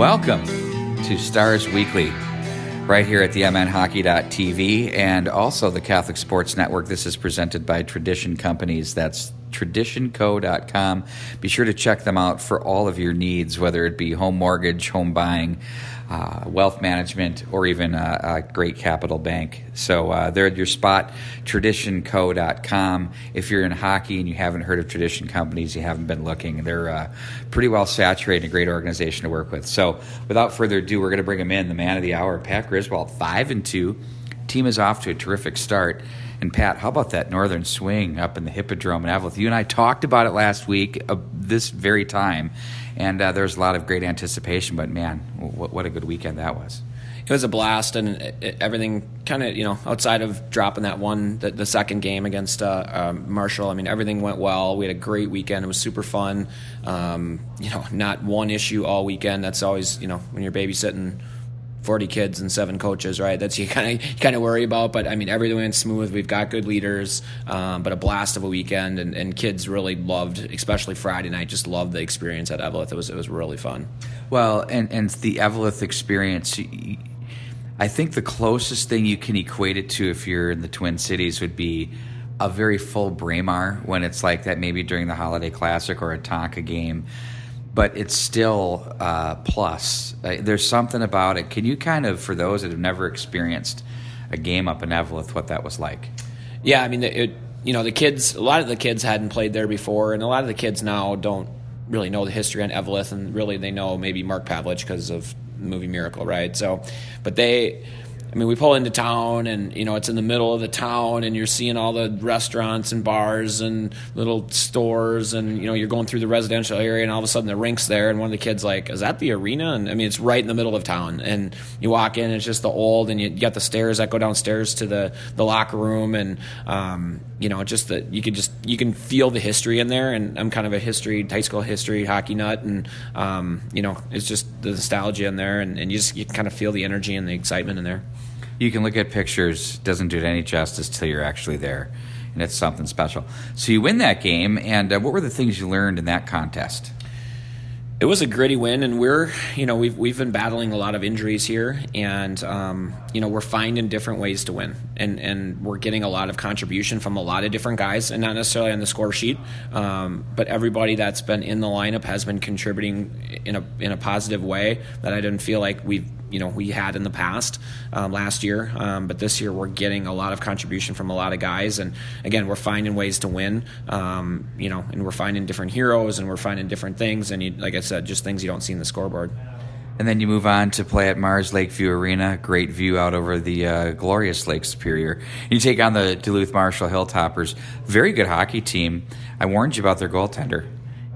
Welcome to Stars Weekly, right here at the MNHockey.tv and also the Catholic Sports Network. This is presented by Tradition Companies. That's traditionco.com. Be sure to check them out for all of your needs, whether it be home mortgage, home buying, uh, wealth management, or even a, a great capital bank. So uh, they're at your spot, traditionco.com. If you're in hockey and you haven't heard of Tradition Companies, you haven't been looking, they're uh, pretty well saturated, a great organization to work with. So without further ado, we're going to bring him in, the man of the hour, Pat Griswold, 5 and 2. Team is off to a terrific start. And Pat, how about that northern swing up in the Hippodrome in Eveleth? You and I talked about it last week, uh, this very time, and uh, there was a lot of great anticipation. But man, what, what a good weekend that was! It was a blast, and it, it, everything kind of you know outside of dropping that one, the, the second game against uh, um, Marshall. I mean, everything went well. We had a great weekend. It was super fun. Um, you know, not one issue all weekend. That's always you know when you're babysitting 40 kids and seven coaches, right? That's you kind of kind of worry about. But I mean, everything went smooth. We've got good leaders, um, but a blast of a weekend, and, and, kids really loved, especially Friday night. Just loved the experience at Eveleth. It was it was really fun. Well, and and the Eveleth experience. I think the closest thing you can equate it to if you're in the Twin Cities would be a very full Braemar when it's like that, maybe during the Holiday Classic or a Tonka game but it's still uh, plus. Uh, there's something about it. Can you kind of, for those that have never experienced a game up in Eveleth, what that was like? Yeah, I mean, it, you know, the kids. A lot of the kids hadn't played there before, and a lot of the kids now don't really know the history on Eveleth, and really they know maybe Mark Pavelich because of movie Miracle, right? So, but they I mean, we pull into town and, you know, it's in the middle of the town and you're seeing all the restaurants and bars and little stores and, you know, you're going through the residential area and all of a sudden the rink's there and one of the kids like, is that the arena? And I mean, it's right in the middle of town and you walk in, it's just the old and you got the stairs that go downstairs to the, the locker room and, um, you know, just that you can just, you can feel the history in there. And I'm kind of a history, high school history, hockey nut. And, um, you know, it's just the nostalgia in there and, and you just, you kind of feel the energy and the excitement in there you can look at pictures doesn't do it any justice till you're actually there and it's something special. So you win that game and uh, what were the things you learned in that contest? It was a gritty win, and we're you know we've we've been battling a lot of injuries here, and um, you know we're finding different ways to win, and and we're getting a lot of contribution from a lot of different guys, and not necessarily on the score sheet, um, but everybody that's been in the lineup has been contributing in a in a positive way that I didn't feel like we've you know we had in the past um, last year, um, but this year we're getting a lot of contribution from a lot of guys, and again we're finding ways to win, um, you know, and we're finding different heroes, and we're finding different things, and you, like I said, just things you don't see in the scoreboard. And then you move on to play at Mars Lakeview Arena. Great view out over the uh, glorious Lake Superior. You take on the Duluth Marshall Hilltoppers. Very good hockey team. I warned you about their goaltender.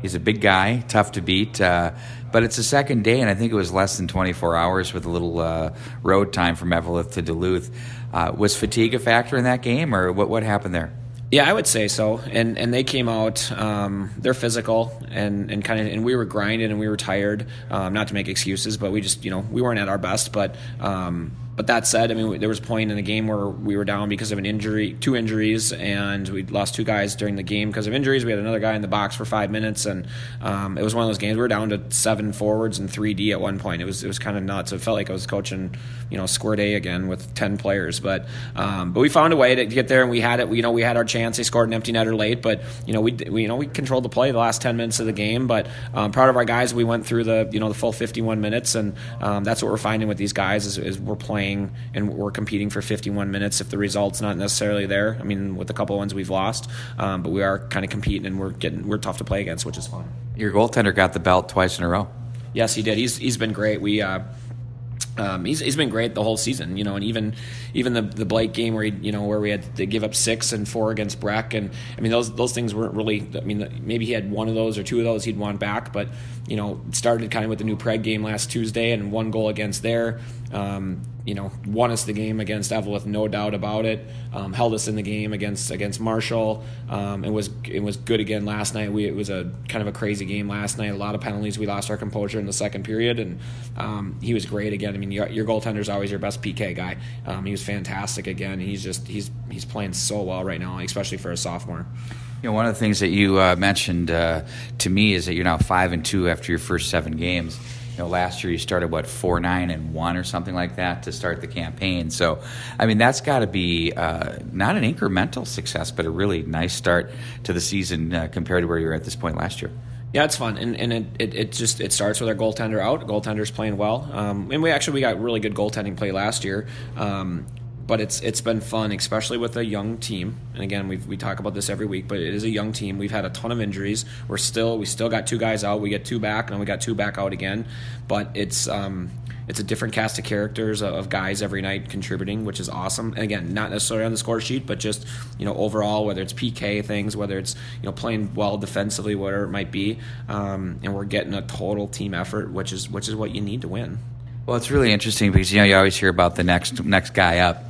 He's a big guy, tough to beat. Uh, but it's the second day, and I think it was less than 24 hours with a little uh, road time from Eveleth to Duluth. Uh, was fatigue a factor in that game, or what, what happened there? Yeah, I would say so. And and they came out. Um, they're physical and and kind of and we were grinding and we were tired. Um, not to make excuses, but we just you know we weren't at our best. But um, but that said, I mean, there was a point in the game where we were down because of an injury, two injuries, and we lost two guys during the game because of injuries. We had another guy in the box for five minutes, and um, it was one of those games. We were down to seven forwards and three D at one point. It was it was kind of nuts. It felt like I was coaching, you know, squirt A again with ten players. But um, but we found a way to get there, and we had it. You know, we had our chance. They scored an empty netter late, but you know, we, we you know we controlled the play the last ten minutes of the game. But um, proud of our guys. We went through the you know the full fifty one minutes, and um, that's what we're finding with these guys is, is we're playing and we're competing for 51 minutes if the result's not necessarily there. I mean, with a couple ones we've lost, um, but we are kind of competing and we're getting we're tough to play against, which is fun. Your goaltender got the belt twice in a row. Yes, he did. He's he's been great. We. Uh, um, he's, he's been great the whole season, you know, and even even the the Blake game where he, you know where we had to give up six and four against Breck, and I mean those those things weren't really. I mean maybe he had one of those or two of those he'd want back, but you know started kind of with the New Prague game last Tuesday and one goal against there. Um, you know, won us the game against Eveleth, no doubt about it. Um, held us in the game against against Marshall. Um, it was it was good again last night. We it was a kind of a crazy game last night. A lot of penalties. We lost our composure in the second period, and um, he was great again. I mean, your, your goaltender is always your best PK guy. Um, he was fantastic again. He's just he's he's playing so well right now, especially for a sophomore. You know, one of the things that you uh, mentioned uh, to me is that you're now five and two after your first seven games you know, last year you started what four nine and one or something like that to start the campaign. So, I mean, that's got to be uh, not an incremental success, but a really nice start to the season uh, compared to where you were at this point last year. Yeah, it's fun, and, and it, it, it, just it starts with our goaltender out. Goaltender's playing well, um, and we actually we got really good goaltending play last year. Um, but it's it's been fun, especially with a young team. And again, we we talk about this every week, but it is a young team. We've had a ton of injuries. We're still we still got two guys out. We get two back, and we got two back out again. But it's um, it's a different cast of characters of guys every night contributing, which is awesome. And again, not necessarily on the score sheet, but just you know overall, whether it's PK things, whether it's you know playing well defensively, whatever it might be, um, and we're getting a total team effort, which is which is what you need to win. Well, it's really interesting because you know you always hear about the next next guy up,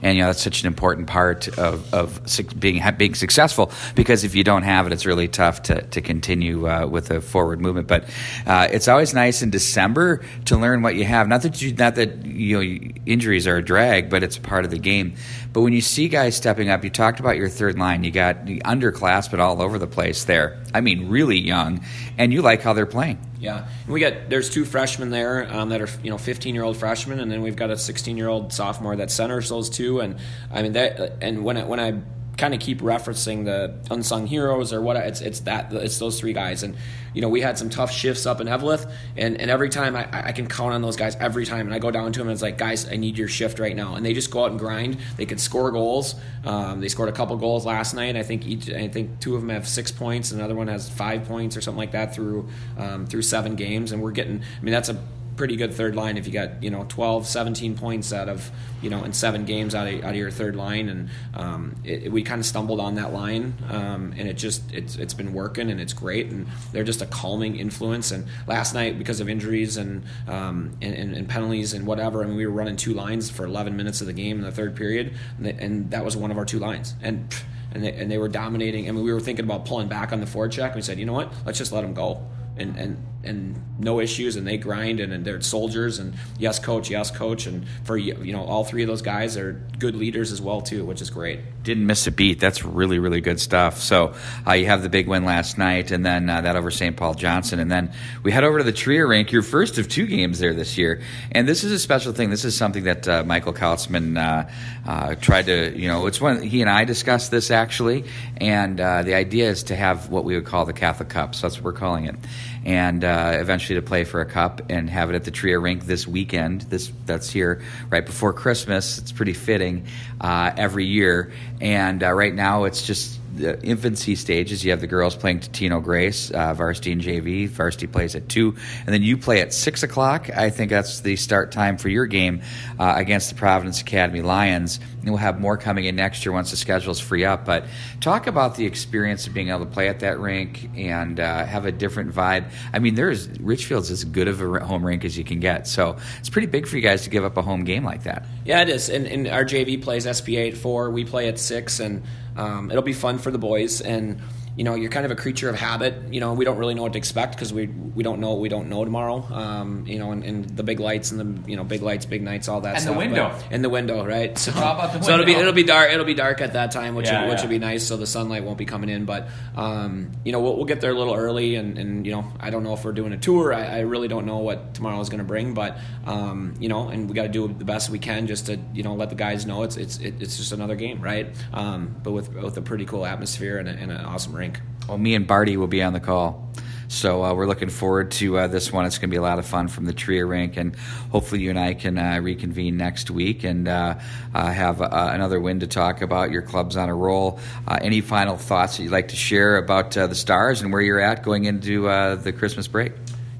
and you know that's such an important part of, of being being successful because if you don't have it, it's really tough to to continue uh, with a forward movement. But uh, it's always nice in December to learn what you have. Not that you, not that you know injuries are a drag, but it's part of the game. But when you see guys stepping up, you talked about your third line. You got the underclassmen all over the place there. I mean, really young, and you like how they're playing. Yeah, and we got there's two freshmen there um, that are you know 15 year old freshmen, and then we've got a 16 year old sophomore that centers those two. And I mean that, and when I, when I kind of keep referencing the unsung heroes or what it's it's that it's those three guys. And you know we had some tough shifts up in Eveleth and, and every time I, I can count on those guys every time and I go down to them and it's like guys I need your shift right now. And they just go out and grind. They can score goals. Um, they scored a couple goals last night. I think each I think two of them have six points another one has five points or something like that through um, through seven games and we're getting I mean that's a pretty good third line if you got you know 12 17 points out of you know in seven games out of, out of your third line. And um, it, we kind of stumbled on that line um, and it just it's, it's been working and it's great. And they're just a calming influence. And last night because of injuries and um, and, and, and, penalties and whatever I mean we were running two lines for 11 minutes of the game in the third period. And, they, and that was one of our two lines. And and they, and they were dominating. I mean we were thinking about pulling back on the forecheck. And we said you know what? Let's just let them go. And and and no issues and they grind and, and, they're soldiers and yes coach yes coach and for you know all three of those guys are good leaders as well too which is great. Didn't miss a beat. That's really really good stuff. So uh, you have the big win last night and then uh, that over st paul johnson and then we head over to the trier rink your first of two games there this year. And this is a special thing. This is something that uh, michael kautzman uh, uh, tried to you know it's one he and i discussed this actually and uh, the idea is to have what we would call the catholic cup. So that's what we're calling it and uh, eventually to play for a cup and have it at the Trier Rink this weekend. This that's here right before Christmas. It's pretty fitting uh, every year, and uh, right now it's just the infancy stages. You have the girls playing Totino Grace, uh, varsity and JV. Varsity plays at two, and then you play at six o'clock. I think that's the start time for your game uh, against the Providence Academy Lions. And we'll have more coming in next year once the schedules free up. But talk about the experience of being able to play at that rink and uh, have a different vibe. I mean, there's Richfield's as good of a home rink as you can get, so it's pretty big for you guys to give up a home game like that. Yeah, it is. And, and our JV plays SPA at four. We play at six, and um, it'll be fun for the boys. And you know, you're kind of a creature of habit. You know, we don't really know what to expect because we we don't know what we don't know tomorrow. Um, you know, and, and, the big lights and the you know big lights, big nights, all that. And stuff. the window. and the window, right? So, window? so it'll be it'll be dark. It'll be dark at that time, which yeah, will, which yeah. will be nice. So the sunlight won't be coming in. But um, you know, we'll, we'll, get there a little early, and, and you know, I don't know if we're doing a tour. I, I really don't know what tomorrow is going to bring, but um, you know, and we got to do the best we can just to you know let the guys know it's it's it's just another game, right? Um, but with with a pretty cool atmosphere and, a, and an awesome rink. Well, me and Barty will be on the call. So uh, we're looking forward to uh, this one. It's going to be a lot of fun from the Trier rink, and hopefully you and I can uh, reconvene next week and uh, uh, have uh, another win to talk about. Your club's on a roll. any final thoughts that you'd like to share about the Stars and where you're at going into the Christmas break?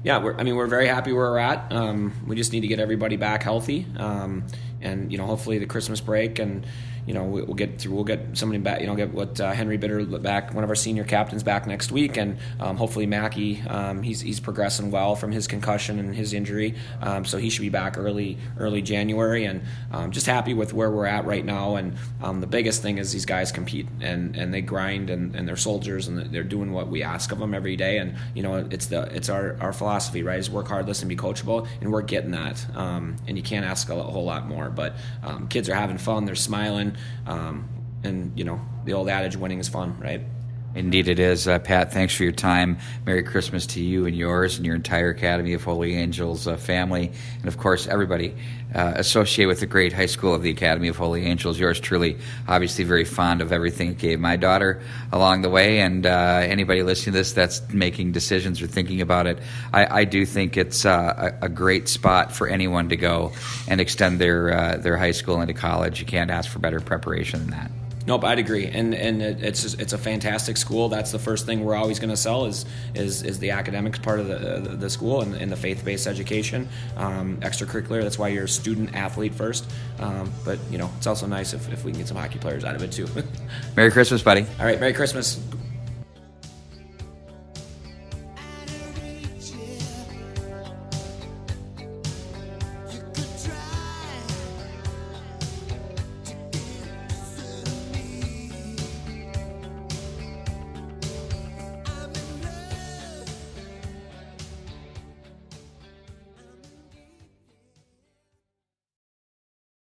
Yeah, I mean we're very happy where we're at. Um, we just need to get everybody back healthy, um, and you know hopefully the Christmas break and you know, we'll get through, we'll get somebody back, you know, get what uh, Henry Bitter back, one of our senior captains back next week, and um, hopefully Mackey, um, he's he's progressing well from his concussion and his injury, um, so he should be back early early January, and um, just happy with where we're at right now. And um, the biggest thing is these guys compete and and they grind and, and they're soldiers and they're doing what we ask of them every day. And you know, it's the it's our our philosophy, right? Is work hard, listen, be coachable, and we're getting that. Um, and you can't ask a whole lot more. But kids are having fun, they're smiling um, and you know the old adage, winning is fun, right? Indeed, it is. Uh, Pat, thanks for your time. Merry Christmas to you and yours and your entire Academy of Holy Angels uh, family. And of course, everybody uh, associated with the great high school of the Academy of Holy Angels. Yours truly, obviously, very fond of everything it gave my daughter along the way. And uh, anybody listening to this that's making decisions or thinking about it, I, I do think it's uh, a, a, great spot for anyone to go and extend their, uh, their high school into college. You can't ask for better preparation than that. Nope, I'd agree, and and it's it's a fantastic school. That's the first thing we're always going to sell is is is the academics part of the the, the school and, and the faith based education, um, extracurricular. That's why you're a student athlete first. Um, but you know, it's also nice if, if we can get some hockey players out of it too. Merry Christmas, buddy. All right, Merry Christmas.